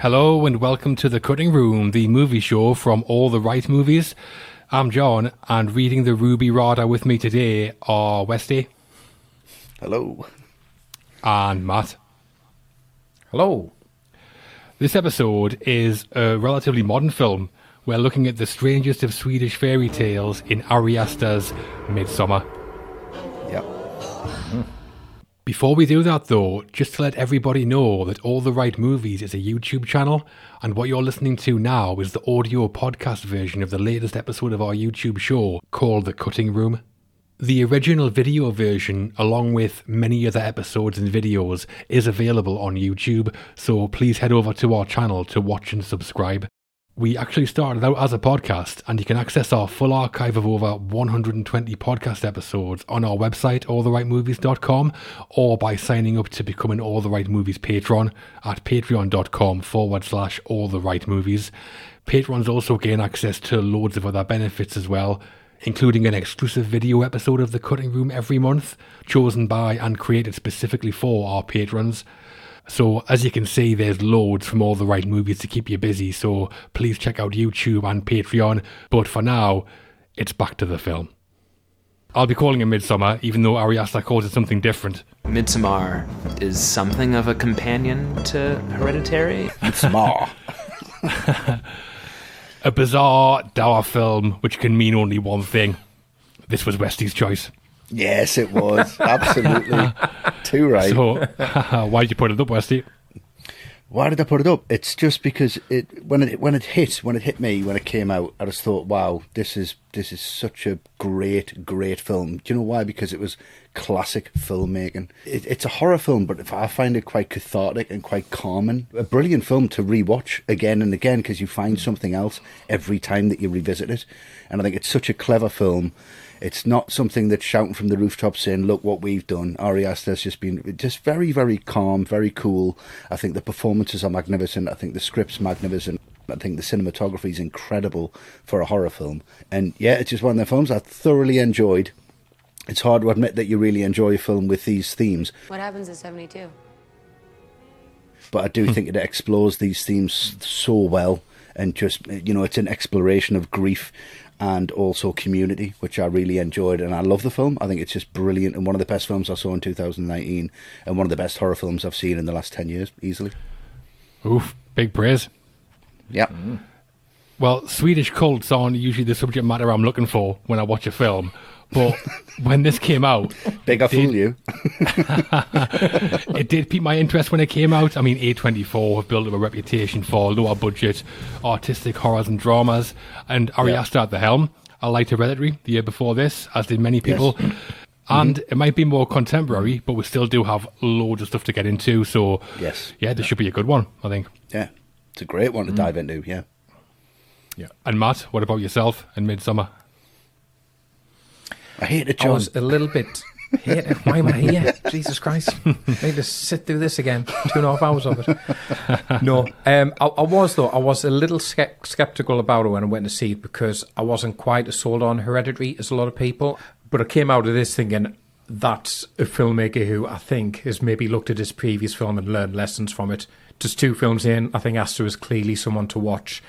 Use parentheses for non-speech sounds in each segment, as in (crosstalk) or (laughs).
Hello and welcome to The Cutting Room, the movie show from all the right movies. I'm John, and reading the Ruby Rada with me today are Westy Hello. and Matt. Hello. This episode is a relatively modern film. We're looking at the strangest of Swedish fairy tales in Ari Aster's Midsummer. Before we do that, though, just to let everybody know that All the Right Movies is a YouTube channel, and what you're listening to now is the audio podcast version of the latest episode of our YouTube show called The Cutting Room. The original video version, along with many other episodes and videos, is available on YouTube, so please head over to our channel to watch and subscribe. We actually started out as a podcast, and you can access our full archive of over 120 podcast episodes on our website, alltherightmovies.com, or by signing up to become an All the Right Movies patron at patreon.com forward slash all the right movies. Patrons also gain access to loads of other benefits as well, including an exclusive video episode of The Cutting Room every month, chosen by and created specifically for our patrons. So, as you can see, there's loads from all the right movies to keep you busy. So, please check out YouTube and Patreon. But for now, it's back to the film. I'll be calling it Midsummer, even though Ari Aster calls it something different. Midsommar is something of a companion to Hereditary. Smart. (laughs) A bizarre, dour film which can mean only one thing. This was Westy's choice. Yes, it was. (laughs) Absolutely. Too right. So, (laughs) why did you put it up, Westy? Why did I put it up? It's just because it when it when it hit when it hit me when it came out, I just thought, wow, this is this is such a great great film. Do you know why? Because it was classic filmmaking. It, it's a horror film, but I find it quite cathartic and quite calming. A brilliant film to rewatch again and again because you find something else every time that you revisit it. And I think it's such a clever film. It's not something that's shouting from the rooftops saying, "Look what we've done." Ari Aster's just been just very, very calm, very cool. I think the performances are magnificent. I think the script's magnificent. I think the cinematography is incredible for a horror film. And yeah, it's just one of the films I thoroughly enjoyed. It's hard to admit that you really enjoy a film with these themes, What happens at 72? but I do hmm. think it explores these themes so well. And just, you know, it's an exploration of grief and also community, which I really enjoyed. And I love the film. I think it's just brilliant and one of the best films I saw in 2019 and one of the best horror films I've seen in the last 10 years, easily. Oof, big praise. Yeah. Well, Swedish cults aren't usually the subject matter I'm looking for when I watch a film. But when this came out, Big I fool you. (laughs) it did pique my interest when it came out. I mean, A24 have built up a reputation for lower budget, artistic horrors and dramas, and Ari Yeah. Aster at the helm. I liked Hereditary the year before this, as did many people. (clears throat) And Mm-hmm. it might be more contemporary, but we still do have loads of stuff to get into. So, Yes. yeah, this should be a good one, I think. Yeah. It's a great one to dive into, yeah. Yeah. And Matt, what about yourself and Midsummer? I hate it, I was a little bit. Here, why am I here? (laughs) Jesus Christ! Need to sit through this again. Two and a half hours of it. (laughs) No, um, I, I was though. I was a little skept- skeptical about it when I went to see it because I wasn't quite as sold on Hereditary as a lot of people. But I came out of this thinking that's a filmmaker who I think has maybe looked at his previous film and learned lessons from it. Just two films in, I think Aster is clearly someone to watch.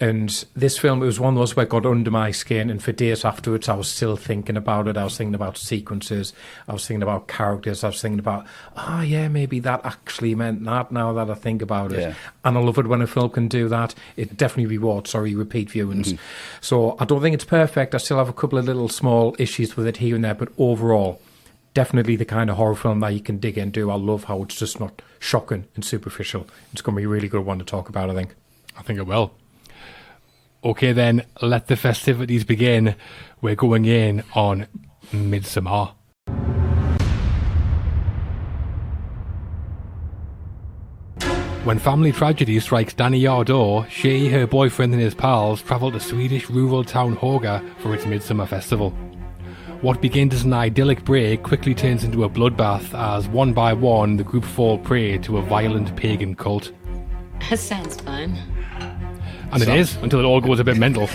And this film, it was one of those where it got under my skin, and for days afterwards, I was still thinking about it. I was thinking about sequences, I was thinking about characters, I was thinking about, oh, yeah, maybe that actually meant that now that I think about it. Yeah. And I love it when a film can do that. It definitely rewards, sorry, repeat viewings. Mm-hmm. So I don't think it's perfect. I still have a couple of little small issues with it here and there, but overall, definitely the kind of horror film that you can dig into. I love how it's just not shocking and superficial. It's going to be a really good one to talk about, I think. I think it will. Okay, then, let the festivities begin. We're going in on Midsummer. When family tragedy strikes Danny Ardor, she, her boyfriend, and his pals travel to Swedish rural town Hårga for its Midsummer Festival. What begins as an idyllic break quickly turns into a bloodbath as, one by one, the group fall prey to a violent pagan cult. That sounds fun. And it is, until it all goes a bit mental. (laughs)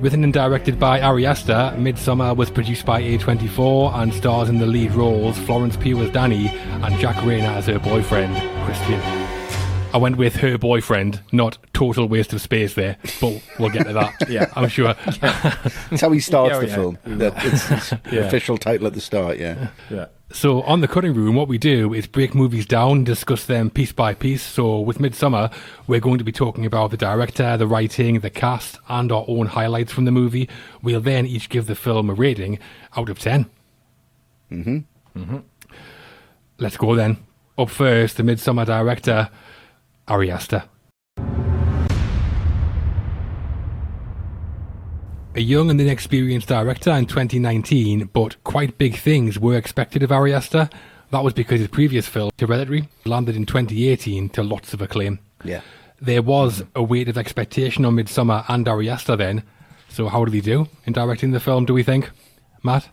Written and directed by Ari Aster, Midsummer was produced by A24 and stars in the lead roles Florence Pugh as Danny and Jack Reynor as her boyfriend, Christian. I went with her boyfriend, not total waste of space there, but we'll get to that. (laughs) Yeah. I'm sure. That's how he starts Yeah, the yeah. film. That it's, it's (laughs) the official title at the start. Yeah. Yeah. So on the cutting room, what we do is break movies down, discuss them piece by piece. So with Midsummer, we're going to be talking about the director, the writing, the cast, and our own highlights from the movie. We'll then each give the film a rating out of 10. Mm-hmm. Mm-hmm. Let's go then. Up first, the Midsummer director, Ari Aster. A young and inexperienced director in 2019, but quite big things were expected of Ari Aster. That was because his previous film, Hereditary, landed in 2018 to lots of acclaim. Yeah. There was a weight of expectation on Midsummer and Ari Aster then. So how did he do in directing the film, do we think? Matt?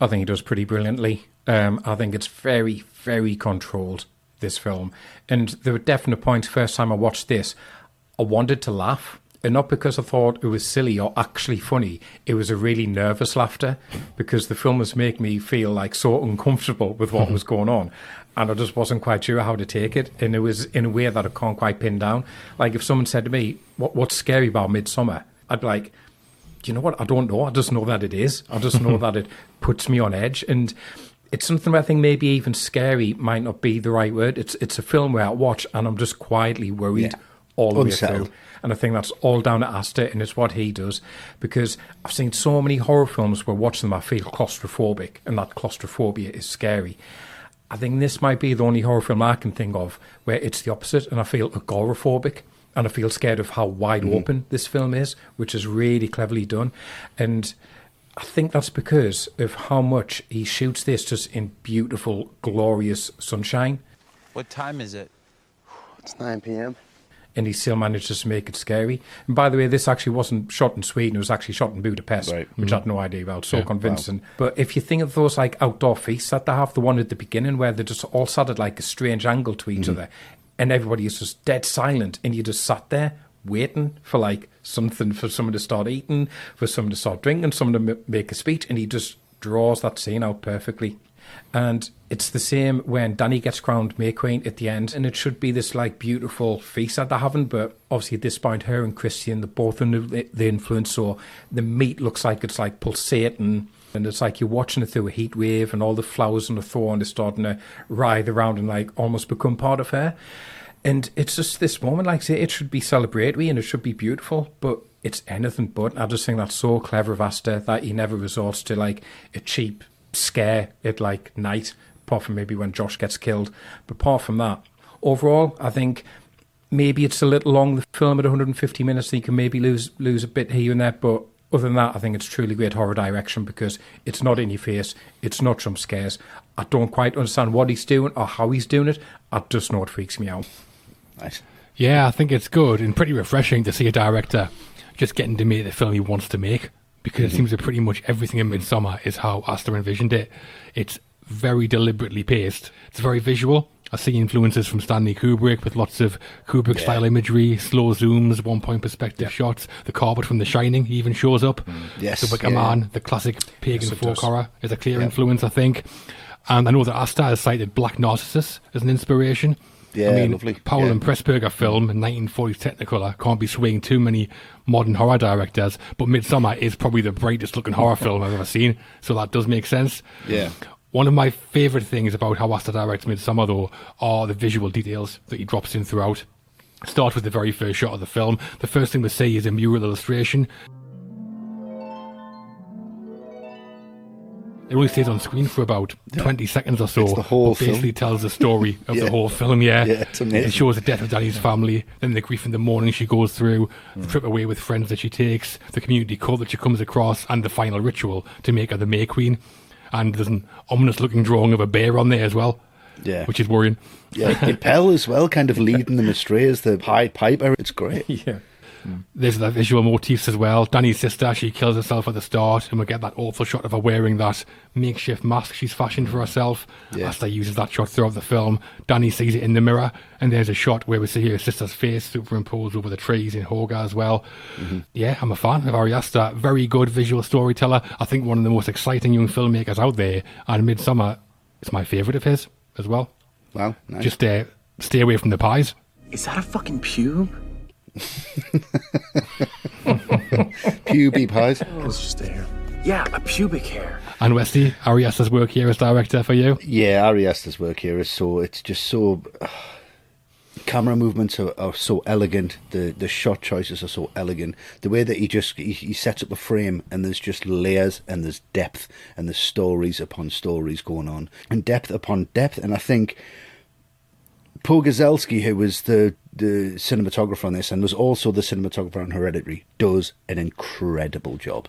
I think he does pretty brilliantly. Um, I think it's very, very controlled, this film. And there were definite points, first time I watched this, I wanted to laugh. And not because I thought it was silly or actually funny. It was a really nervous laughter because the film was making me feel like so uncomfortable with what mm-hmm. was going on. And I just wasn't quite sure how to take it. And it was in a way that I can't quite pin down. Like if someone said to me, what, What's scary about Midsummer? I'd be like, you know what? I don't know. I just know that it is. I just know (laughs) that it puts me on edge. And it's something I think maybe even scary might not be the right word. It's it's a film where I watch and I'm just quietly worried Yeah. all the way through. And I think that's all down to Aster and it's what he does. Because I've seen so many horror films where watching them I feel claustrophobic and that claustrophobia is scary. I think this might be the only horror film I can think of where it's the opposite and I feel agoraphobic and I feel scared of how wide mm-hmm. open this film is, which is really cleverly done. And I think that's because of how much he shoots this just in beautiful, glorious sunshine. What time is it? It's 9 p.m. and he still manages to make it scary. And by the way, this actually wasn't shot in Sweden; it was actually shot in Budapest, Right. which I had mm-hmm. no idea about. So Yeah, convincing. But if you think of those like outdoor feasts that they have, the one at the beginning where they're just all sat at like a strange angle to each mm-hmm. other, and everybody is just dead silent, and you just sat there waiting for like something for someone to start eating, for someone to start drinking, someone to m- make a speech, and he just draws that scene out perfectly. And it's the same when Danny gets crowned May Queen at the end, and it should be this like beautiful feast that they're having. But obviously, at this point, her and Christian, they're both under the the influence, so the meat looks like it's like pulsating, and it's like you're watching it through a heat wave, and all the flowers on the thorn are starting to writhe around and like almost become part of her. And it's just this moment, like I say, it should be celebratory and it should be beautiful, but it's anything but. I just think that's so clever of Aster that he never resorts to like a cheap scare at like night, apart from maybe when Josh gets killed. But apart from that, overall, I think maybe it's a little long the film at 150 minutes, so you can maybe lose lose a bit here and there, but other than that, I think it's truly great horror direction because it's not in your face, it's not jump scares. I don't quite understand what he's doing or how he's doing it. I just know it freaks me out. Nice. Yeah, I think it's good and pretty refreshing to see a director just getting to make the film he wants to make because it mm-hmm. seems that pretty much everything in Midsummer is how Aster envisioned it. It's very deliberately paced. It's very visual. I see influences from Stanley Kubrick with lots of Kubrick style imagery, slow zooms, one point perspective shots. The carpet from The Shining even shows up. Mm, yes, The Wicker yeah. Man, the classic pagan Yes, it folk does. horror, is a clear influence, I think. And I know that Aster has cited Black Narcissus as an inspiration. Yeah, I mean, lovely. Powell Yeah. and Pressburger film, 1940s Technicolor, can't be swaying too many modern horror directors, but Midsummer is probably the brightest looking horror (laughs) film I've ever seen, so that does make sense. Yeah. One of my favourite things about how Aster directs Midsummer, though, are the visual details that he drops in throughout. Start with the very first shot of the film. The first thing we see is a mural illustration. It only stays on screen for about (laughs) 20 seconds or so. It's the whole basically tells the story (laughs) of Yeah. the whole film, yeah. Yeah, it's amazing. It shows the death of Danny's family, then the grief in the morning she goes through, Mm. the trip away with friends that she takes, the community cult that she comes across, and the final ritual to make her the May Queen. And there's an ominous looking drawing of a bear on there as well, Yeah. which is worrying. Yeah, Impel (laughs) as well, kind of leading them astray as the Pied Piper. It's great. Yeah. There's the visual motifs as well. Danny's sister, she kills herself at the start, and we get that awful shot of her wearing that makeshift mask she's fashioned for herself. Yeah. Aster uses that shot throughout the film. Danny sees it in the mirror, and there's a shot where we see her sister's face superimposed over the trees in Hårga as well. Yeah, I'm a fan of Ari Aster. Very good visual storyteller. I think one of the most exciting young filmmakers out there, and Midsummer is my favourite of his as well. Wow, nice. Just uh, stay away from the pies. Is that a fucking pube? (laughs) puby pies. It's just there. Yeah, a pubic hair. And Westy, Ari Aster's work here as director for you. Yeah, Ari Aster's work here is so it's just so camera movements are, are so elegant. The the shot choices are so elegant. The way that he just he, he sets up a frame and there's just layers and there's depth and there's stories upon stories going on and depth upon depth. And I think Pawel Pogorzelski, who was the the cinematographer on this and was also the cinematographer on Hereditary, does an incredible job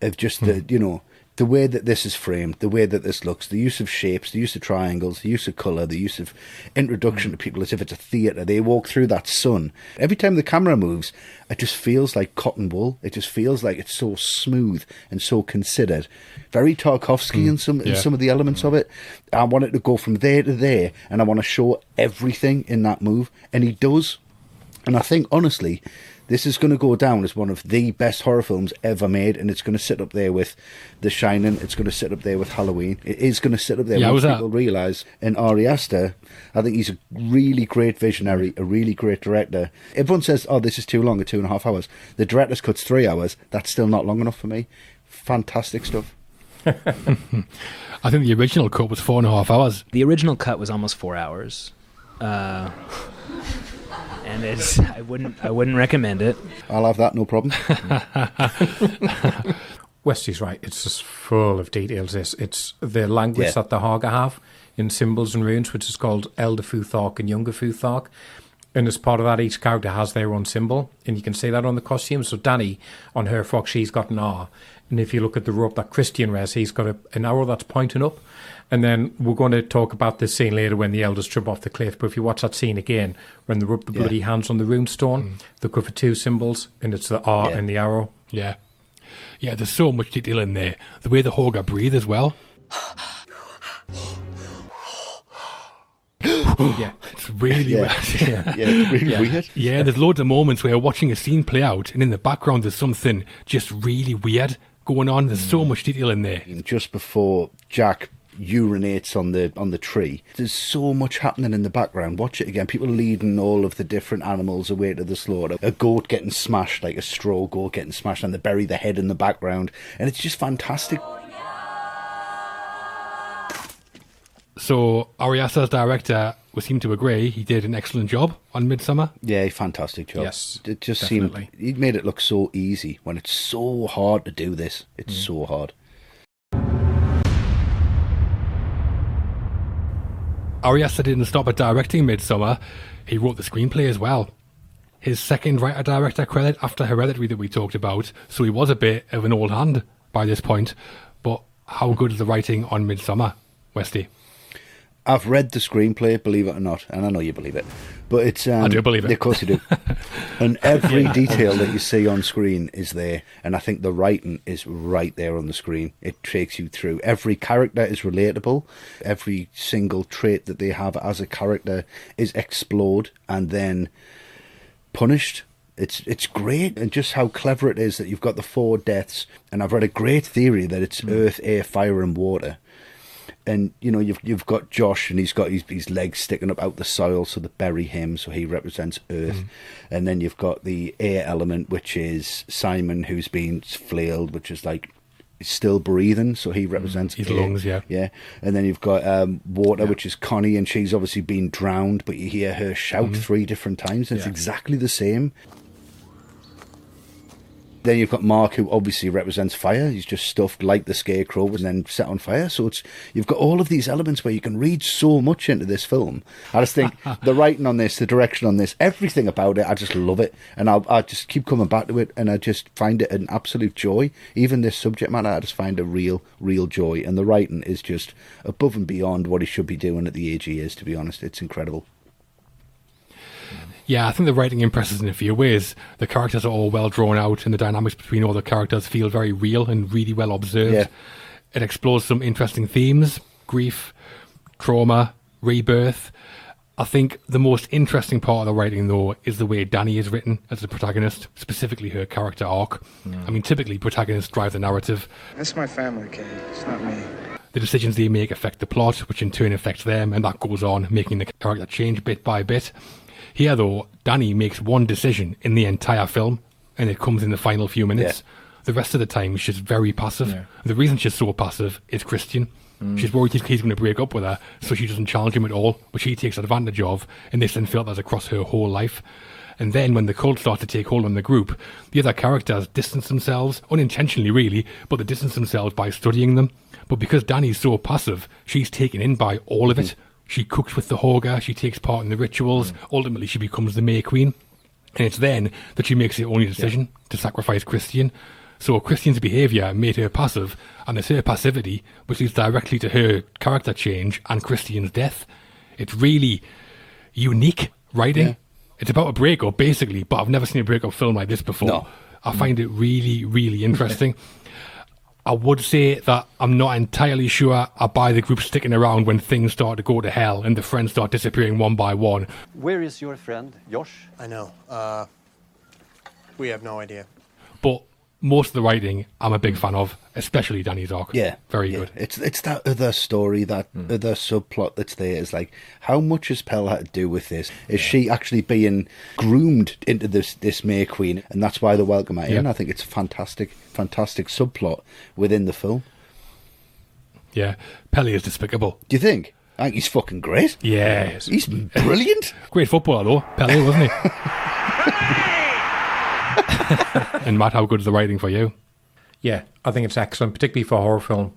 of just the hmm. you know the way that this is framed, the way that this looks, the use of shapes, the use of triangles, the use of color, the use of introduction to mm. people as if it's a theater. They walk through that sun. Every time the camera moves, it just feels like cotton wool. It just feels like it's so smooth and so considered. Very Tarkovsky mm. in some in some of the elements of it. I want it to go from there to there, and I want to show everything in that move, and he does. And I think honestly, this is going to go down as one of the best horror films ever made, and it's going to sit up there with The Shining. It's going to sit up there with Halloween. It is going to sit up there. Yeah, once was that- people realise. And Ari Aster, I think he's a really great visionary, a really great director. Everyone says, "Oh, this is too long, at two and a half hours." The director's cut's three hours. That's still not long enough for me. Fantastic stuff. (laughs) I think the original cut was four and a half hours. The original cut was almost four hours, uh, and it's (laughs) I wouldn't I wouldn't recommend it. I'll have that, no problem. (laughs) Westy's right. It's just full of details. This it's the language Yeah. that the Hårga have in symbols and runes, which is called Elder Futhark and Younger Futhark. And as part of that, each character has their own symbol, and you can see that on the costume. So Danny, on her frock, she's got an R, and if you look at the rope that Christian wears, he's got a, an arrow that's pointing up. And then we're going to talk about this scene later when the elders trip off the cliff. But if you watch that scene again, when they rub the Yeah. bloody hands on the rune stone, mm. they go for two symbols, and it's the R Yeah. and the arrow. Yeah. Yeah, there's so much detail in there. The way the Hårga breathe as well. (gasps) (laughs) yeah. It's really Yeah. weird. Yeah. Yeah, it's really weird. Yeah, there's loads of moments where you're watching a scene play out, and in the background there's something just really weird going on. There's so mm. much detail in there. And just before Jack urinates on the on the tree, there's so much happening in the background. Watch it again. People leading all of the different animals away to the slaughter. A goat getting smashed, like a straw goat getting smashed, and they bury the head in the background, and it's just fantastic. So Ari Aster's director we seem to agree he did an excellent job on Midsummer. Yeah, fantastic job. Yes, it just definitely. seemed he made it look so easy when it's so hard to do this. It's mm. so hard. Oh, Ari Aster didn't stop at directing Midsummer. He wrote the screenplay as well. His second writer-director credit after Hereditary that we talked about, so he was a bit of an old hand by this point. But how good is the writing on Midsummer, Westy? I've read the screenplay, believe it or not, and I know you believe it, but it's. Um, I do believe it. Of course you do. (laughs) and every detail that you see on screen is there, and I think the writing is right there on the screen. It takes you through. Every character is relatable. Every single trait that they have as a character is explored and then punished. It's it's great, and just how clever it is that you've got the four deaths. And I've read a great theory that it's earth, air, fire, and water and you know you've you've got Josh and he's got his, his legs sticking up out the soil so they bury him so he represents earth. Mm-hmm. And then you've got the air element which is Simon who's been flailed which is like still breathing so he mm-hmm. represents His air. lungs, yeah. yeah. And then you've got um, water which is Connie and she's obviously been drowned but you hear her shout mm-hmm. three different times and it's exactly the same then you've got Mark, who obviously represents fire. He's just stuffed like the scarecrow and then set on fire. So it's you've got all of these elements where you can read so much into this film. I just think (laughs) the writing on this, the direction on this, everything about it, I just love it, and I'll I just keep coming back to it, and I just find it an absolute joy. Even this subject matter, I just find a real, real joy, and the writing is just above and beyond what he should be doing at the age he is. To be honest, it's incredible. Yeah, I think the writing impresses in a few ways. The characters are all well drawn out, and the dynamics between all the characters feel very real and really well observed. Yeah. It explores some interesting themes grief, trauma, rebirth. I think the most interesting part of the writing, though, is the way Danny is written as the protagonist, specifically her character arc. Mm. I mean, typically, protagonists drive the narrative. That's my family, Kate. It's not me. The decisions they make affect the plot, which in turn affects them, and that goes on, making the character change bit by bit. Here, though, Danny makes one decision in the entire film, and it comes in the final few minutes. The rest of the time, she's very passive. Yeah. The reason she's so passive is Christian. Mm. She's worried he's, he's going to break up with her, so she doesn't challenge him at all, which he takes advantage of, and this then filters across her whole life. And then when the cult starts to take hold on the group, the other characters distance themselves, unintentionally really, but they distance themselves by studying them. But because Danny's so passive, she's taken in by all of it. Mm. She cooks with the Hårga, she takes part in the rituals, mm. ultimately she becomes the May Queen. And it's then that she makes the only decision to sacrifice Christian. So Christian's behaviour made her passive, and it's her passivity which leads directly to her character change and Christian's death. It's really unique writing. Yeah. It's about a breakup, basically, but I've never seen a breakup film like this before. No. I find it really, really interesting. (laughs) I would say that I'm not entirely sure I buy the group sticking around when things start to go to hell and the friends start disappearing one by one. Where is your friend, Josh? I know. Uh, we have no idea. Most of the writing I'm a big fan of, especially Danny's arc. Yeah, Very yeah. good. It's it's that other story, that hmm. other subplot that's there. Is like, how much has Pelle had to do with this? Is she actually being groomed into this this May Queen, and that's why they welcome her in? I think it's a fantastic, fantastic subplot within the film. Yeah. Pelle is despicable. Do you think? I think he's fucking great. Yeah. He's brilliant. (laughs) Great footballer, though. Pelle, wasn't he? (laughs) (laughs) and Matt, how good is the writing for you? Yeah, I think it's excellent, particularly for a horror film.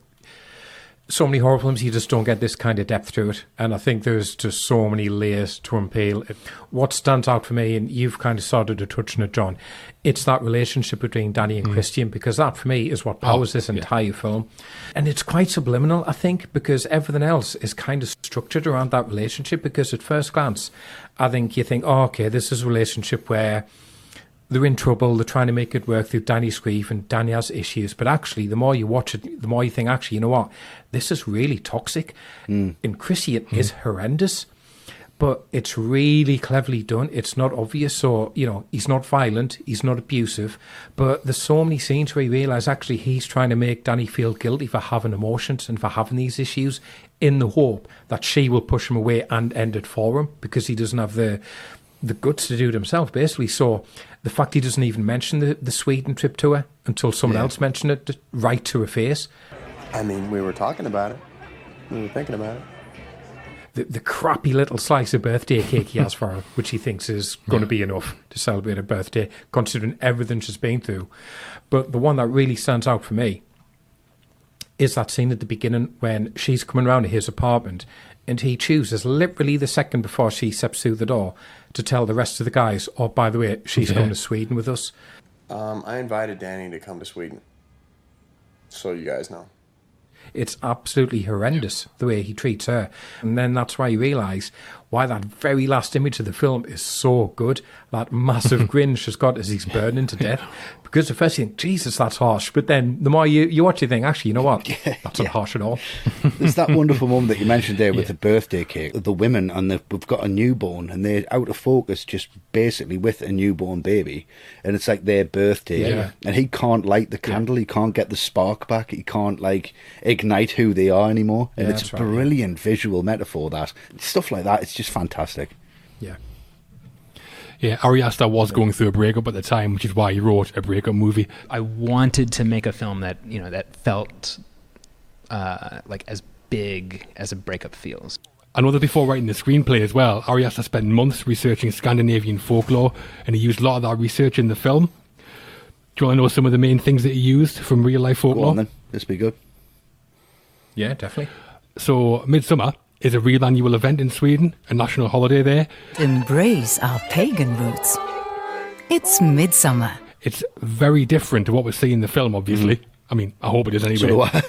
So many horror films, you just don't get this kind of depth to it. And I think there's just so many layers to unpeel. What stands out for me, and you've kind of started to touch on it, John, it's that relationship between Danny and mm. Christian, because that for me is what oh, powers this entire film. And it's quite subliminal, I think, because everything else is kind of structured around that relationship. Because at first glance, I think you think, oh, okay, this is a relationship where they're in trouble, they're trying to make it work through Danny's grief, and Danny has issues. But actually, the more you watch it, the more you think, actually, you know what? This is really toxic. Hmm. And Christian hmm. is horrendous, but it's really cleverly done. It's not obvious. So, you know, he's not violent, he's not abusive, but there's so many scenes where you realize actually he's trying to make Danny feel guilty for having emotions and for having these issues in the hope that she will push him away and end it for him because he doesn't have the the guts to do it himself, basically. So the fact he doesn't even mention the, the Sweden trip to her until someone Yeah. else mentioned it right to her face. I mean, we were talking about it. We were thinking about it. The, the crappy little slice of birthday cake he has for her, which he thinks is going to be enough to celebrate her birthday, considering everything she's been through. But the one that really stands out for me is that scene at the beginning when she's coming round to his apartment and he chooses literally the second before she steps through the door to tell the rest of the guys, oh, by the way, she's Yeah. coming to Sweden with us. Um, I invited Danny to come to Sweden. So you guys know. It's absolutely horrendous the way he treats her. And then that's why you realise why that very last image of the film is so good. That massive (laughs) grin she's got as he's burning to death. Because at first you think, Jesus, that's harsh. But then the more you, you watch, you think, actually, you know what? (laughs) That's not harsh at all. (laughs) There's that wonderful moment that you mentioned there with the birthday cake. The women and the, we've got a newborn and they're out of focus, just basically with a newborn baby, and it's like their birthday, Yeah. and he can't light the candle, he can't get the spark back, he can't like ignite who they are anymore, and Yeah, it's a right, brilliant visual metaphor. That stuff like that, it's just fantastic. Yeah. Yeah, Ari Aster was going through a breakup at the time, which is why he wrote a breakup movie. I wanted to make a film that you know that felt uh, like as big as a breakup feels. I know that before writing the screenplay as well, Ari Aster spent months researching Scandinavian folklore, and he used a lot of that research in the film. Do you want to know some of the main things that he used from real life Go folklore? on then, this be good. Yeah, definitely. So, Midsummer is a real annual event in Sweden, a national holiday there. Embrace our pagan roots. It's midsummer. It's very different to what we see in the film, obviously. Mm. I mean, I hope it is anyway. So do I.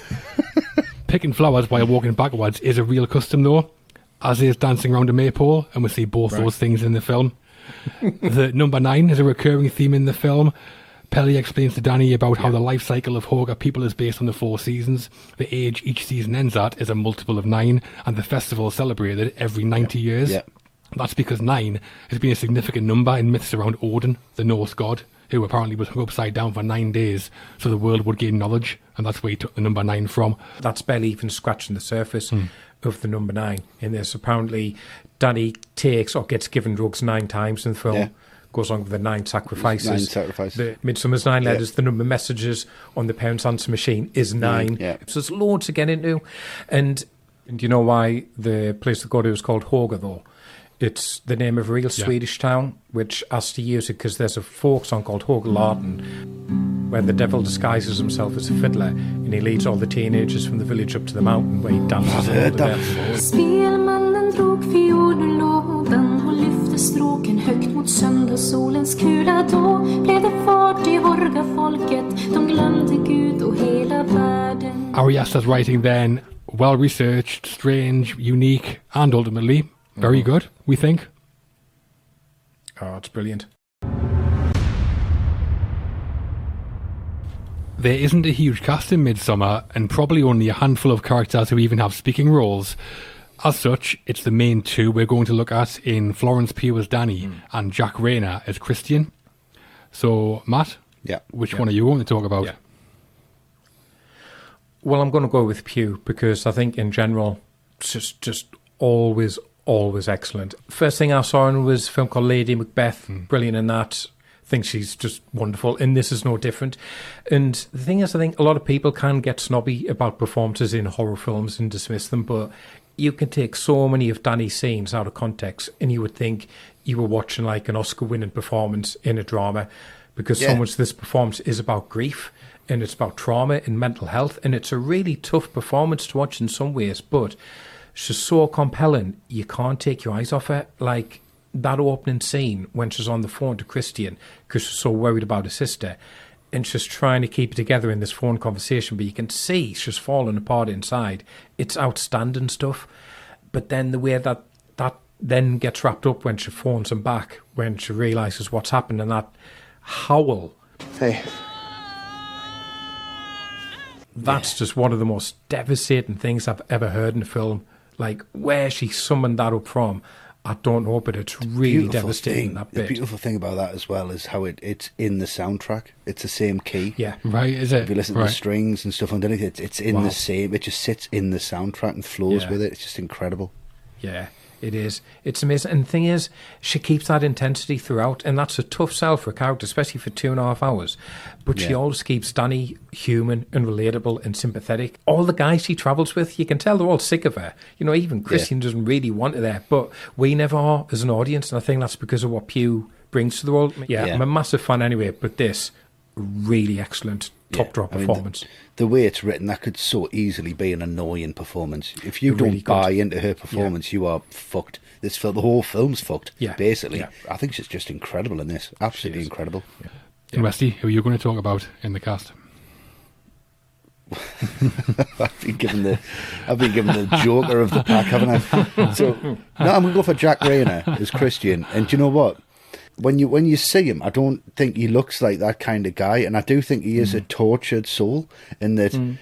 (laughs) Picking flowers while walking backwards is a real custom, though, as is dancing around a maypole, and we see both Right. those things in the film. the (laughs) number nine is a recurring theme in the film. Pelle explains to Danny about how the life cycle of Hårga people is based on the four seasons. The age each season ends at is a multiple of nine, and the festival is celebrated every 90 years. Yeah. That's because nine has been a significant number in myths around Odin, the Norse god, who apparently was hung upside down for nine days so the world would gain knowledge, and that's where he took the number nine from. That's barely even scratching the surface hmm. of the number nine in this. Apparently, Danny takes or gets given drugs nine times in the film. Yeah. Goes on with the nine sacrifices. Nine sacrifices. The Midsummer's Nine Yeah. Letters, the number of messages on the parents' answer machine is mm, nine. yeah. So there's loads to get into. And, and do you know why the place to go to is called Hårga, though? It's the name of a real Swedish town, which has to use it because there's a folk song called Hårgalåten, where the devil disguises himself as a fiddler and he leads all the teenagers from the village up to the mountain where he dances. Lyfte stråken högt mot söndagssolens kula. Då blev det fart i Hårga-folket. De glömde Gud och hela världen. Ari Aster's writing then, well researched, strange, unique, and ultimately very mm. good, we think. Oh, it's brilliant. There isn't a huge cast in Midsummer, and probably only a handful of characters who even have speaking roles. As such, it's the main two we're going to look at in Florence Pugh as Danny hmm. and Jack Reynor as Christian. So, Matt, Yeah. which one are you going to talk about? Yeah. Well, I'm going to go with Pugh because I think in general, it's just just always always excellent. First thing I saw in was a film called Lady Macbeth, hmm. brilliant in that. I think she's just wonderful, and this is no different. And the thing is, I think a lot of people can get snobby about performances in horror films and dismiss them, but you can take so many of Danny's scenes out of context, and you would think you were watching like an Oscar-winning performance in a drama, because so much of this performance is about grief and it's about trauma and mental health, and it's a really tough performance to watch in some ways, but she's so compelling you can't take your eyes off her. Like that opening scene when she's on the phone to Christian because she's so worried about her sister, and she's trying to keep it together in this phone conversation, but you can see she's falling apart inside. It's outstanding stuff, but then the way that that then gets wrapped up when she phones him back when she realizes what's happened and that howl. Hey, that's just one of the most devastating things I've ever heard in a film. Like where she summoned that up from, I don't know, but it's really beautiful devastating. thing. That The beautiful thing about that as well is how it, it's in the soundtrack. It's the same key. yeah, Right, is it? If you listen to the strings and stuff underneath, it's it's in Wow. the same. It just sits in the soundtrack and flows Yeah. with it. It's just incredible. yeah, it is. It's amazing. And the thing is, she keeps that intensity throughout, and that's a tough sell for a character, especially for two and a half hours. But she always keeps Danny human and relatable and sympathetic. All the guys she travels with, you can tell they're all sick of her. You know, even Christian doesn't really want her there, but we never are as an audience, and I think that's because of what Pugh brings to the world. Yeah, Yeah. I'm a massive fan anyway, but this really excellent top Yeah. draw I mean, performance. the, the way it's written, that could so easily be an annoying performance. If you It don't really could. buy into her performance, you are fucked. This film, the whole film's fucked. Yeah. basically. Yeah. I think she's just incredible in this. Absolutely is. incredible. And Westy, who are you going to talk about in the cast? (laughs) I've been given the, I've been given the Joker of the pack, haven't I? So no, I'm going to go for Jack Reynor as Christian. And do you know what? When you when you see him, I don't think he looks like that kind of guy, and I do think he is a mm. tortured soul. In that, mm.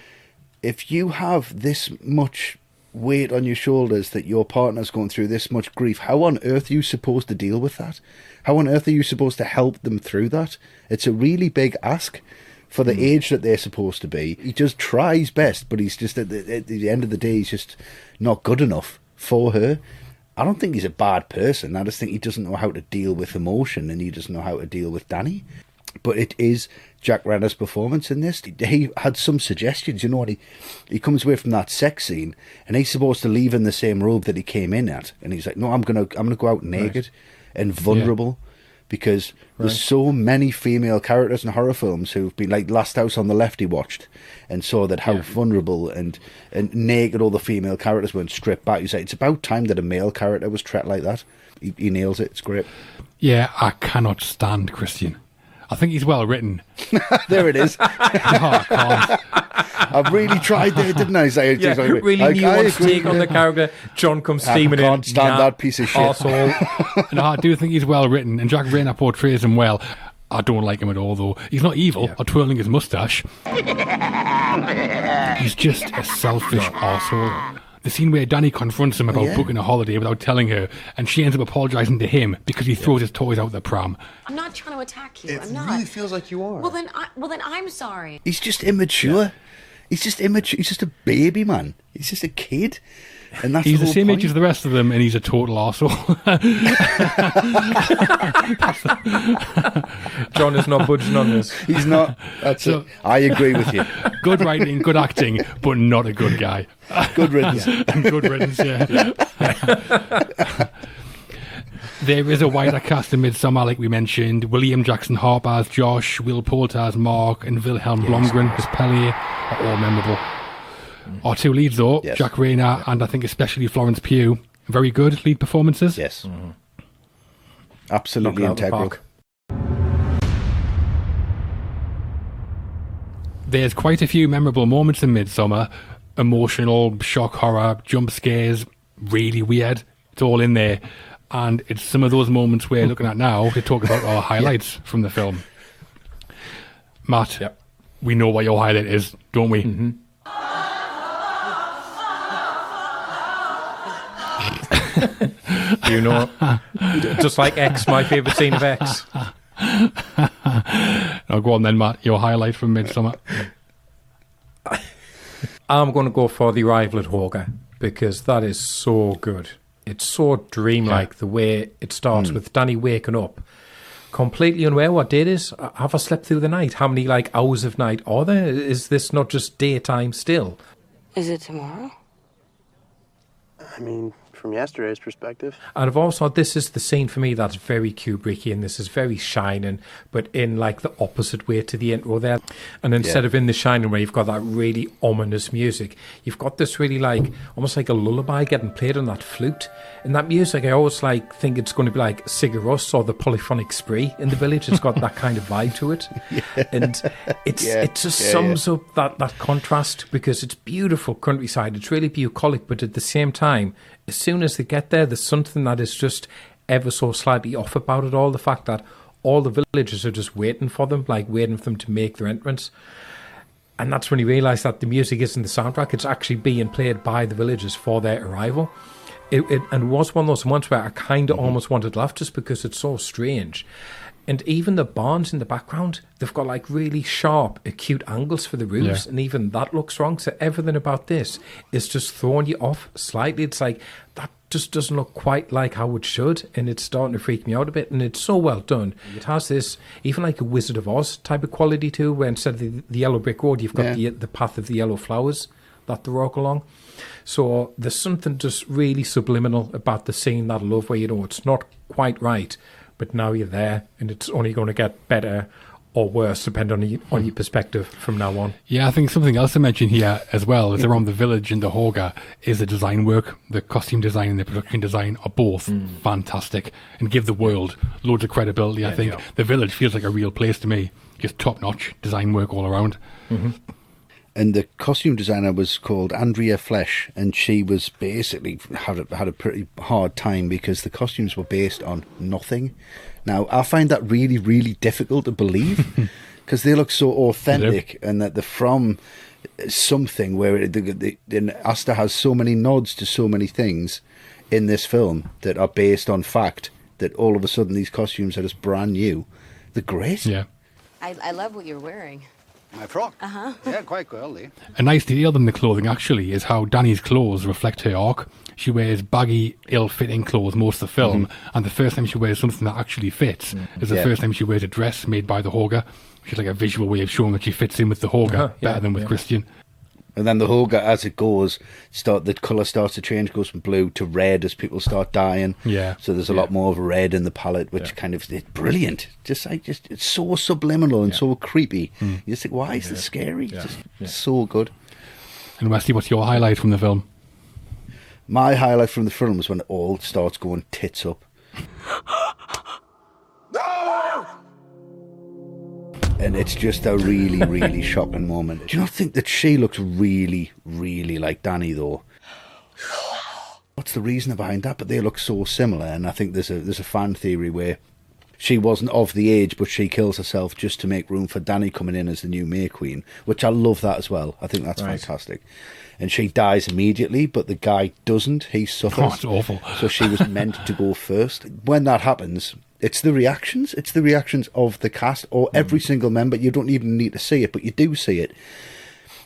if you have this much weight on your shoulders that your partner's going through this much grief, how on earth are you supposed to deal with that? How on earth are you supposed to help them through that? It's a really big ask for the mm. age that they're supposed to be. He just tries best, but he's just at the, at the end of the day, he's just not good enough for her. I don't think he's a bad person. I just think he doesn't know how to deal with emotion and he doesn't know how to deal with Danny. But it is Jack Reynor's performance in this. He had some suggestions. You know what? He, he comes away from that sex scene and he's supposed to leave in the same robe that he came in at. And he's like, no, I'm going to I'm gonna go out naked and vulnerable because there's so many female characters in horror films who've been like Last House on the Left he watched and saw that how vulnerable and, and naked all the female characters weren't stripped back. He's like, it's about time that a male character was treated like that. He, he nails it. It's great. Yeah, I cannot stand Christian. I think he's well written. (laughs) there it is. (laughs) No. I've really tried there, didn't I? Say, Yeah, really I, I nuanced agree, take on the character. John comes steaming in. I can't stand Nah, that piece of shit. arsehole. (laughs) no, I do think he's well written, and Jack Reynor portrays him well. I don't like him at all, though. He's not evil or twirling his mustache. He's just a selfish asshole. The scene where Danny confronts him about Yeah. booking a holiday without telling her, and she ends up apologising to him because he throws his toys out the pram. I'm not trying to attack you. It I'm not. really feels like you are. Well then, I, well then, I'm sorry. He's just immature. He's just immature. He's just a baby, man. He's just a kid. And that's He's the whole same point. age as the rest of them, and he's a total arsehole. (laughs) John is not budging on this. He's not. That's So- it. I agree with you. (laughs) good writing, good acting, but not a good guy. Good riddance. (laughs) good riddance, yeah. There is a wider cast in Midsummer, like we mentioned. William Jackson Harper as Josh, Will Poulter as Mark, and Vilhelm Blomgren as Pelle are all memorable. Our two leads, though, Yes. Jack Reynor and I think especially Florence Pugh, very good lead performances. Yes. Mm-hmm. Absolutely Knock it the integral. There's quite a few memorable moments in Midsummer. Emotional, shock horror, jump scares, really weird. It's all in there. And it's some of those moments we're looking at now to talk about our (laughs) highlights from the film. Matt, Yep. we know what your highlight is, don't we? Mm-hmm. You know, just like X, my favourite scene of X. (laughs) Now go on then, Matt. Your highlight from Midsummer. I'm going to go for the arrival at Hårga because that is so good. It's so dreamlike the way it starts with Danny waking up, completely unaware what day it is. Uh, Have I slept through the night? How many like hours of night are there? Is this not just daytime still? Is it tomorrow? I mean, from yesterday's perspective. And I've also this is the scene for me that's very Kubrickian. This is very shining, but in like the opposite way to the intro there. And instead Yeah. of in the shining way, you've got that really ominous music. You've got this really like almost like a lullaby getting played on that flute. And that music, I always like think it's going to be like Sigur Rós or the polyphonic spree in the village. It's got that kind of vibe to it, (laughs) and it's Yeah, it just yeah, sums up that that contrast because it's beautiful countryside. It's really bucolic, but at the same time, as soon as they get there, there's something that is just ever so slightly off about it all. The fact that all the villagers are just waiting for them, like waiting for them to make their entrance. And that's when you realise that the music isn't the soundtrack; it's actually being played by the villagers for their arrival. It, it and it was one of those ones where I kind of mm-hmm. almost wanted to laugh just because it's so strange. And even the barns in the background, they've got like really sharp, acute angles for the roofs, Yeah. and even that looks wrong. So everything about this is just throwing you off slightly. It's like that just doesn't look quite like how it should, and it's starting to freak me out a bit. And it's so well done. It has this even like a Wizard of Oz type of quality too, where instead of the, the yellow brick road, you've got Yeah. the the path of the yellow flowers that they walk along. So there's something just really subliminal about the scene that I love, where you know it's not quite right, but now you're there, and it's only going to get better or worse depending on your, on your perspective from now on. Yeah, I think something else to mention here as well is around the village and the Hårga is the design work. The costume design and the production design are both hmm. fantastic and give the world loads of credibility. I think the village feels like a real place to me. Just top notch design work all around. Mm-hmm. And the costume designer was called Andrea Flesch, and she was basically had a, had a pretty hard time because the costumes were based on nothing. Now I find that really, really difficult to believe (laughs) because they look so authentic, and that they're from something where it, the, the, and Aster has so many nods to so many things in this film that are based on fact. That all of a sudden these costumes are just brand new. The are great. Yeah. I, I love what you're wearing. My frock? Uh huh. Yeah, quite girly. A nice detail in the clothing actually is how Danny's clothes reflect her arc. She wears baggy, ill-fitting clothes most of the film, and the first time she wears something that actually fits is the Yeah. first time she wears a dress made by the Hårga. Which is like a visual way of showing that she fits in with the Hårga Uh-huh, yeah, better than with yeah. Christian. And then the Hårga, as it goes, start the colour starts to change, goes from blue to red as people start dying. Yeah. So there's a lot more of red in the palette, which kind of it's brilliant. Just like just it's so subliminal and so creepy. Hmm. You just think, why is this scary? It's just it's so good. And Wesley, what's your highlight from the film? My highlight from the film is when it all starts going tits up. And it's just a really, really (laughs) shocking moment. Do you not think that she looks really, really like Danny though? What's the reason behind that? But they look so similar, and I think there's a there's a fan theory where she wasn't of the age, but she kills herself just to make room for Danny coming in as the new May Queen, which I love that as well. I think that's Right. fantastic. And she dies immediately, but the guy doesn't. He suffers. Oh, awful. So she was meant to go (laughs) first. When that happens, it's the reactions. It's the reactions of the cast or every single member. You don't even need to see it, but you do see it.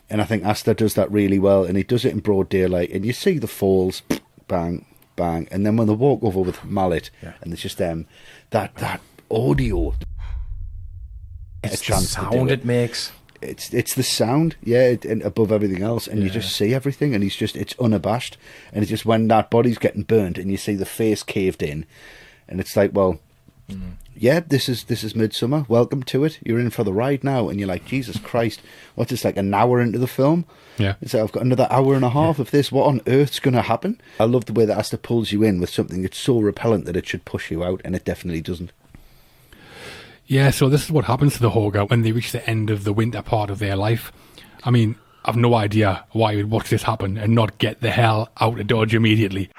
And I think Aster does that really well, and he does it in broad daylight. And you see the falls, (sniffs) bang, bang, and then when they walk over with Mallet, and it's just um, that that audio. It's the chance to do sound it. it makes. It's it's the sound, yeah, it, and above everything else, and you just see everything, and he's just it's unabashed, and it's just when that body's getting burnt, and you see the face caved in, and it's like, well, Mm. yeah, this is this is midsummer. Welcome to it. You're in for the ride now, and you're like, Jesus Christ, what's this like an hour into the film? Yeah. It's like I've got another hour and a half of this. What on earth's going to happen? I love the way that Aster pulls you in with something that's so repellent that it should push you out, and it definitely doesn't. Yeah, so this is what happens to the Hårga when they reach the end of the winter part of their life. I mean, I've no idea why you'd watch this happen and not get the hell out of Dodge immediately.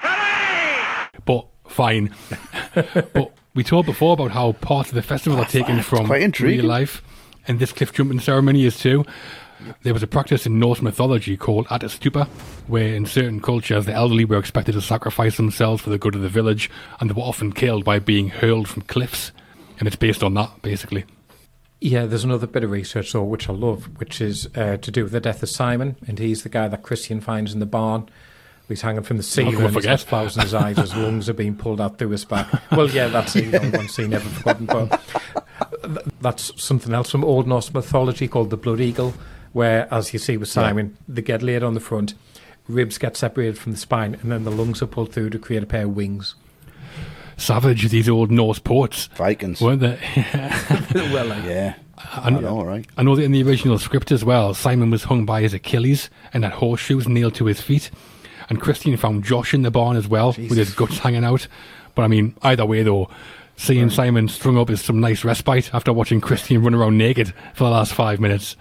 But fine. (laughs) but we talked before about how parts of the festival are taken from real life, and this cliff jumping ceremony is too. There was a practice in Norse mythology called Ättestupa, where in certain cultures the elderly were expected to sacrifice themselves for the good of the village, and they were often killed by being hurled from cliffs. And it's based on that, basically. Yeah, there's another bit of research though, which I love, which is uh, to do with the death of Simon, and he's the guy that Christian finds in the barn. He's hanging from the ceiling, gonna and he's forget. got flowers in his eyes, his lungs are being pulled out through his back. Well, yeah, that's you know, one scene never forgotten, but that's something else from Old Norse mythology called the Blood Eagle, where, as you see with Simon, they get laid on the front, ribs get separated from the spine, and then the lungs are pulled through to create a pair of wings. Savage, these old Norse poets, Vikings. weren't they? (laughs) (laughs) well, like, Yeah, I I know, know, right? I know that in the original script as well, Simon was hung by his Achilles and had horseshoes nailed to his feet. And Christian found Josh in the barn as well, with his guts hanging out. But I mean, either way though, seeing Simon strung up is some nice respite after watching Christian run around naked for the last five minutes.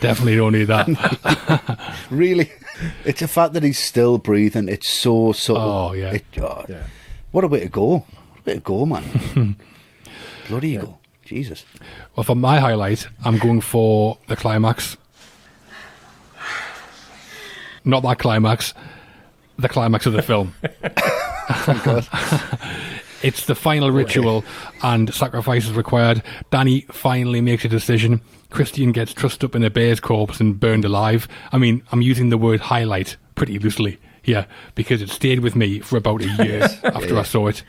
Definitely don't need that. (laughs) Really, it's a fact that he's still breathing. It's so subtle. Oh, yeah. It, oh, What a way to go! What a way to go, man. (laughs) Bloody eagle. Jesus. well, for my highlight, I'm going for the climax. Not that climax, the climax of the film. (laughs) It's the final ritual, and sacrifice is required. Danny finally makes a decision. Christian gets trussed up in a bear's corpse and burned alive. I mean, I'm using the word highlight pretty loosely here because it stayed with me for about a (laughs) year after I saw it.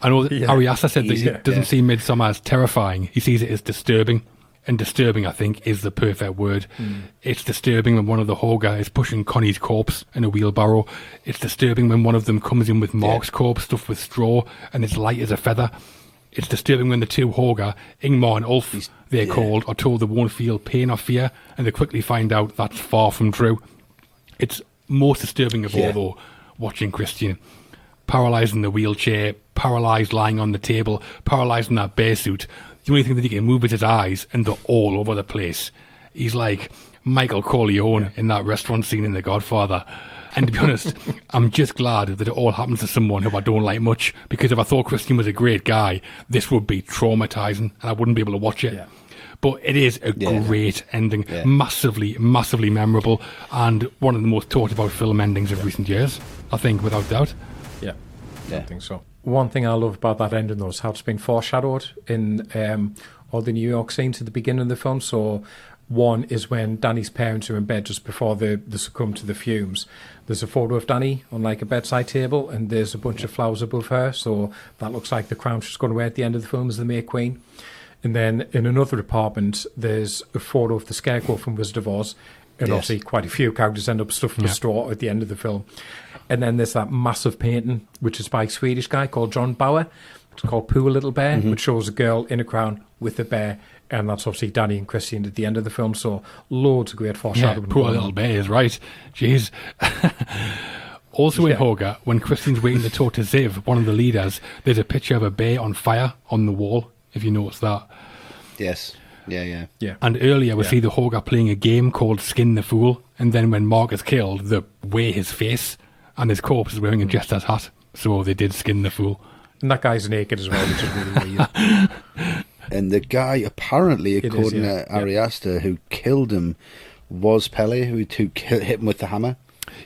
I know that Yeah. Ari Aster said that he doesn't see Midsummer as terrifying. He sees it as disturbing. And disturbing, I think, is the perfect word. Hmm. It's disturbing when one of the Hårga is pushing Connie's corpse in a wheelbarrow. It's disturbing when one of them comes in with Mark's corpse stuffed with straw and it's light as a feather. It's disturbing when the two Hårga, Ingmar and Ulf, they're called, are told they won't feel pain or fear, and they quickly find out that's far from true. It's most disturbing of all, though, watching Christian. Paralysed in the wheelchair, paralysed lying on the table, paralysed in that bear suit. The only thing that he can move is his eyes, and they're all over the place. He's like Michael Corleone in that restaurant scene in The Godfather. And to be (laughs) honest, I'm just glad that it all happens to someone who I don't like much, because if I thought Christian was a great guy, this would be traumatizing, and I wouldn't be able to watch it. But it is a Yeah. great ending, Yeah. massively, massively memorable, and one of the most talked about film endings of recent years, I think, without doubt. Yeah, Yeah. I think so. One thing I love about that ending, though, is how it's been foreshadowed in um, all the New York scenes at the beginning of the film. So, one is when Danny's parents are in bed just before they, they succumb to the fumes. There's a photo of Danny on like a bedside table, and there's a bunch of flowers above her. So that looks like the crown she's going to wear at the end of the film as the May Queen. And then in another apartment, there's a photo of the Scarecrow from Wizard of Oz. And Yes. obviously, quite a few characters end up stuffed with Yeah. straw at the end of the film. And then there's that massive painting, which is by a Swedish guy called John Bauer. It's called Poor Little Bear, mm-hmm. which shows a girl in a crown with a bear. And that's obviously Danny and Christian at the end of the film. So loads of great Yeah, foreshadowing. poor little bear is right. Jeez. (laughs) also in Hårga, when Christian's waiting to talk to Siv, one of the leaders, there's a picture of a bear on fire on the wall if you notice that. Yes. Yeah, yeah. Yeah. And earlier we Yeah. see the Hårga playing a game called Skin the Fool, and then when Mark is killed, they weigh his face, and his corpse is wearing a jester's hat. So they did skin the fool. And that guy's naked as well, which is really weird. (laughs) And the guy, apparently, is, according yeah, to Ari Aster, who killed him, was Pelle, who, who hit him with the hammer.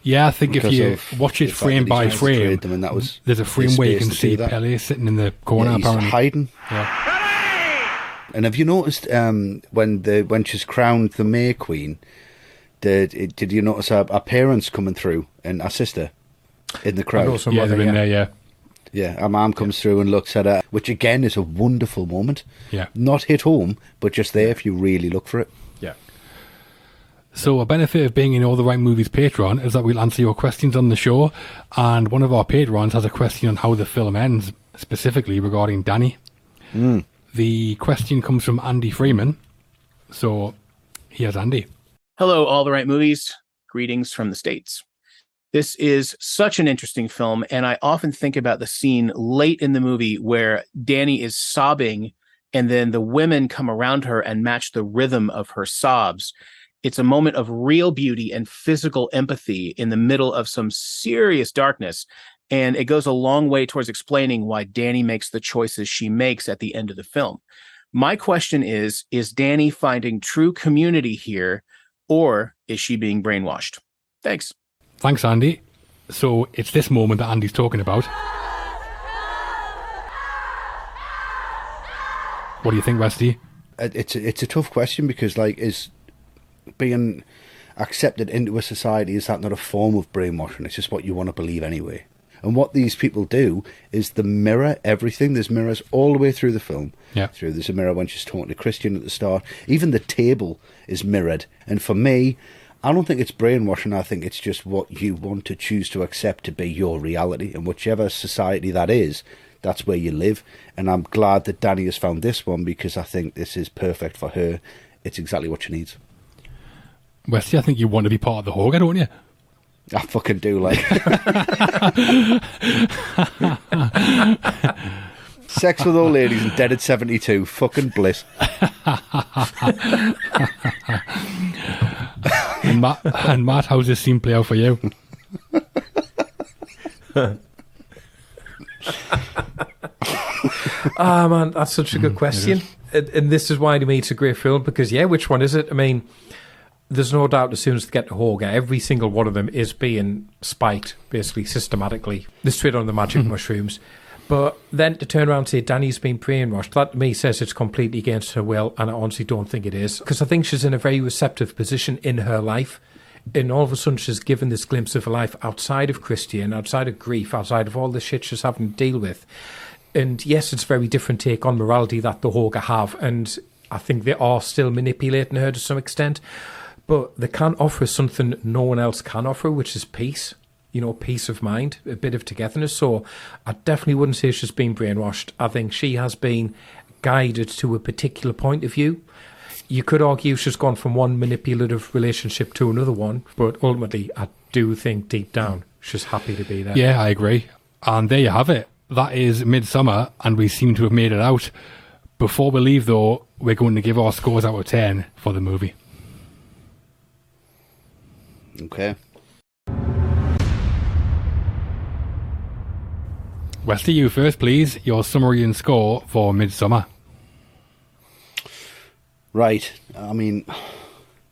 Yeah, I think if you watch it fact frame that he by tried to frame, trade them and that was there's a frame where you can see do that. Pelle sitting in the corner. Yeah, he's apparently, hiding. Yeah. And have you noticed um, when the when she's crowned the May Queen? Did it, did you notice our, our parents coming through and our sister in the crowd? also yeah, mother, they're in yeah. there. Yeah, Yeah, our mum comes through and looks at her, which again is a wonderful moment. Yeah. Not hit home, but just there if you really look for it. Yeah. So a benefit of being in All the Right Movies Patreon is that we'll answer your questions on the show, and one of our patrons has a question on how the film ends, specifically regarding Danny. The question comes from Andy Freeman. So here's Andy. Hello, all the right movies. Greetings from the States. This is such an interesting film, and I often think about the scene late in the movie where Danny is sobbing, and then the women come around her and match the rhythm of her sobs. It's a moment of real beauty and physical empathy in the middle of some serious darkness. And it goes a long way towards explaining why Danny makes the choices she makes at the end of the film. My question is Is Danny finding true community here, or is she being brainwashed? Thanks. Thanks, Andy. So it's this moment that Andy's talking about. What do you think, Westy? Uh, it's a, it's a tough question because like is being accepted into a society is that not a form of brainwashing? It's just what you want to believe anyway. And what these people do is they mirror everything. There's mirrors all the way through the film. Yeah. Through there's a mirror when she's talking to Christian at the start. Even the table is mirrored. And for me, I don't think it's brainwashing. I think it's just what you want to choose to accept to be your reality. And whichever society that is, that's where you live. And I'm glad that Danny has found this one because I think this is perfect for her. It's exactly what she needs. Westy, I think you want to be part of the Hårga, don't you? I fucking do like sex with old ladies and dead at seventy two. Fucking bliss. And Matt, and Matt, how's this scene play out for you? (laughs) Ah, man, that's such a Mm, good question. And, and this is why to me it's a great film because, yeah, which one is it? I mean, there's no doubt as soon as they get to Hårga, every single one of them is being spiked, basically, systematically. They're straight on the magic mm-hmm. mushrooms. But then to turn around and say Danny's been brainwashed, that to me says it's completely against her will, and I honestly don't think it is. Because I think she's in a very receptive position in her life. And all of a sudden, she's given this glimpse of her life outside of Christian, outside of grief, outside of all the shit she's having to deal with. And yes, it's a very different take on morality that the Hårga have, and I think they are still manipulating her to some extent. But they can offer something no one else can offer, which is peace. You know, peace of mind, a bit of togetherness. So I definitely wouldn't say she's been brainwashed. I think she has been guided to a particular point of view. You could argue she's gone from one manipulative relationship to another one, but ultimately, I do think deep down she's happy to be there. Yeah, I agree. And there you have it. That is Midsummer, and we seem to have made it out. Before we leave, though, we're going to give our scores out of 10 for the movie. Okay. Westy, you first, please. Your summary and score for Midsummer. Right. I mean,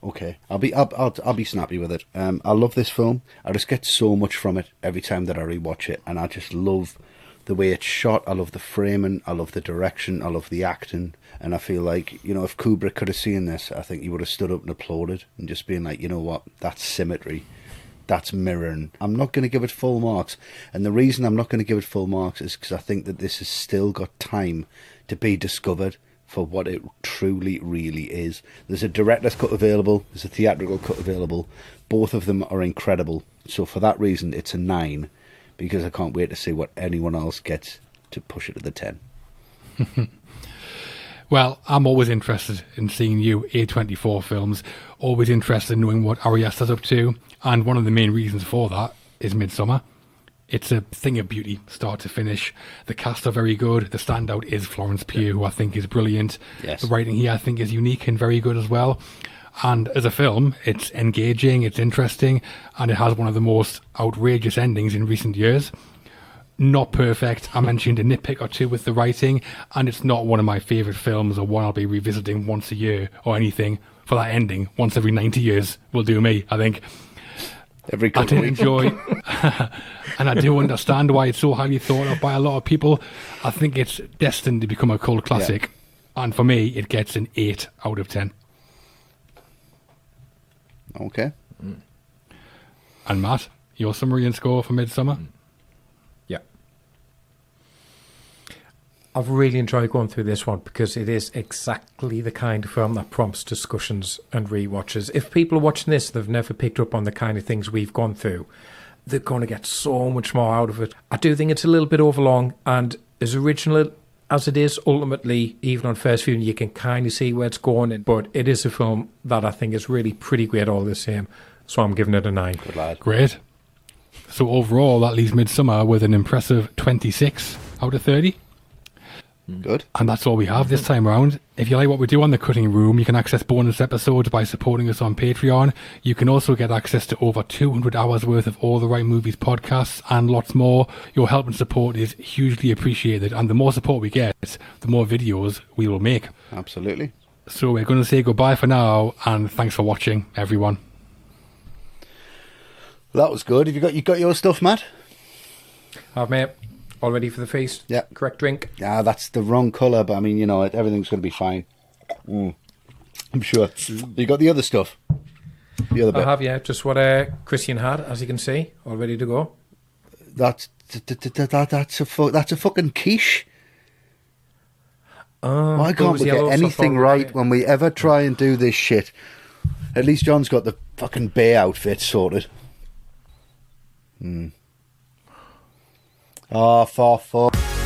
okay. I'll be I'll, I'll I'll be snappy with it. Um, I love this film. I just get so much from it every time that I rewatch it, and I just love the way it's shot. I love the framing. I love the direction. I love the acting. And I feel like you know, if Kubrick could have seen this, I think he would have stood up and applauded and just been like, you know what, that's symmetry. That's mirroring. I'm not going to give it full marks, and the reason I'm not going to give it full marks is because I think that this has still got time to be discovered for what it truly, really is. There's a director's cut available. There's a theatrical cut available. Both of them are incredible. So for that reason, it's a nine, because I can't wait to see what anyone else gets to push it to the ten. (laughs) Well, I'm always interested in seeing new A24 films, always interested in knowing what Ari Aster's up to, and one of the main reasons for that is Midsummer. It's a thing of beauty, start to finish. The cast are very good. The standout is Florence Pugh, who I think is brilliant. Yes. The writing here, I think, is unique and very good as well. And as a film, it's engaging, it's interesting, and it has one of the most outrageous endings in recent years. Not perfect. I mentioned a nitpick or two with the writing, and it's not one of my favourite films or one I'll be revisiting once a year or anything. For that ending, once every 90 years will do me, I think. Every I couple did enjoy, (laughs) (laughs) and I do understand why it's so highly thought of by a lot of people. I think it's destined to become a cult classic, and for me, it gets an eight out of ten. Okay. Mm. And Matt, your summary and score for Midsummer? Yeah. I've really enjoyed going through this one because it is exactly the kind of film that prompts discussions and rewatches. If people are watching this, they've never picked up on the kind of things we've gone through, they're going to get so much more out of it. I do think it's a little bit overlong, and as original as it is, ultimately, even on first viewing, you can kind of see where it's going. But it is a film that I think is really pretty great all the same. So I'm giving it a nine. Good lad. Great. So overall, that leaves Midsummer with an impressive 26 out of 30. Mm. Good. And that's all we have this time round. If you like what we do on the Cutting Room, you can access bonus episodes by supporting us on Patreon. You can also get access to over 200 hours worth of All the Right Movies podcasts and lots more. Your help and support is hugely appreciated, and the more support we get, the more videos we will make. Absolutely. So we're going to say goodbye for now, and thanks for watching, everyone. That was good. Have you got you got your stuff, Matt? I've, mate. All ready for the feast? Yeah. Correct drink? Yeah, that's the wrong colour, but I mean, you know, everything's going to be fine. Mm. I'm sure. You got the other stuff. The other I bit. have, yeah. Just what uh, Christian had, as you can see, all ready to go. That's that, that, that, that's a fu- that's a fucking quiche. Oh, Why can't we get anything all right when we ever try and do this shit? At least John's got the fucking bear outfit sorted. Hmm. Ah, oh, for fuck.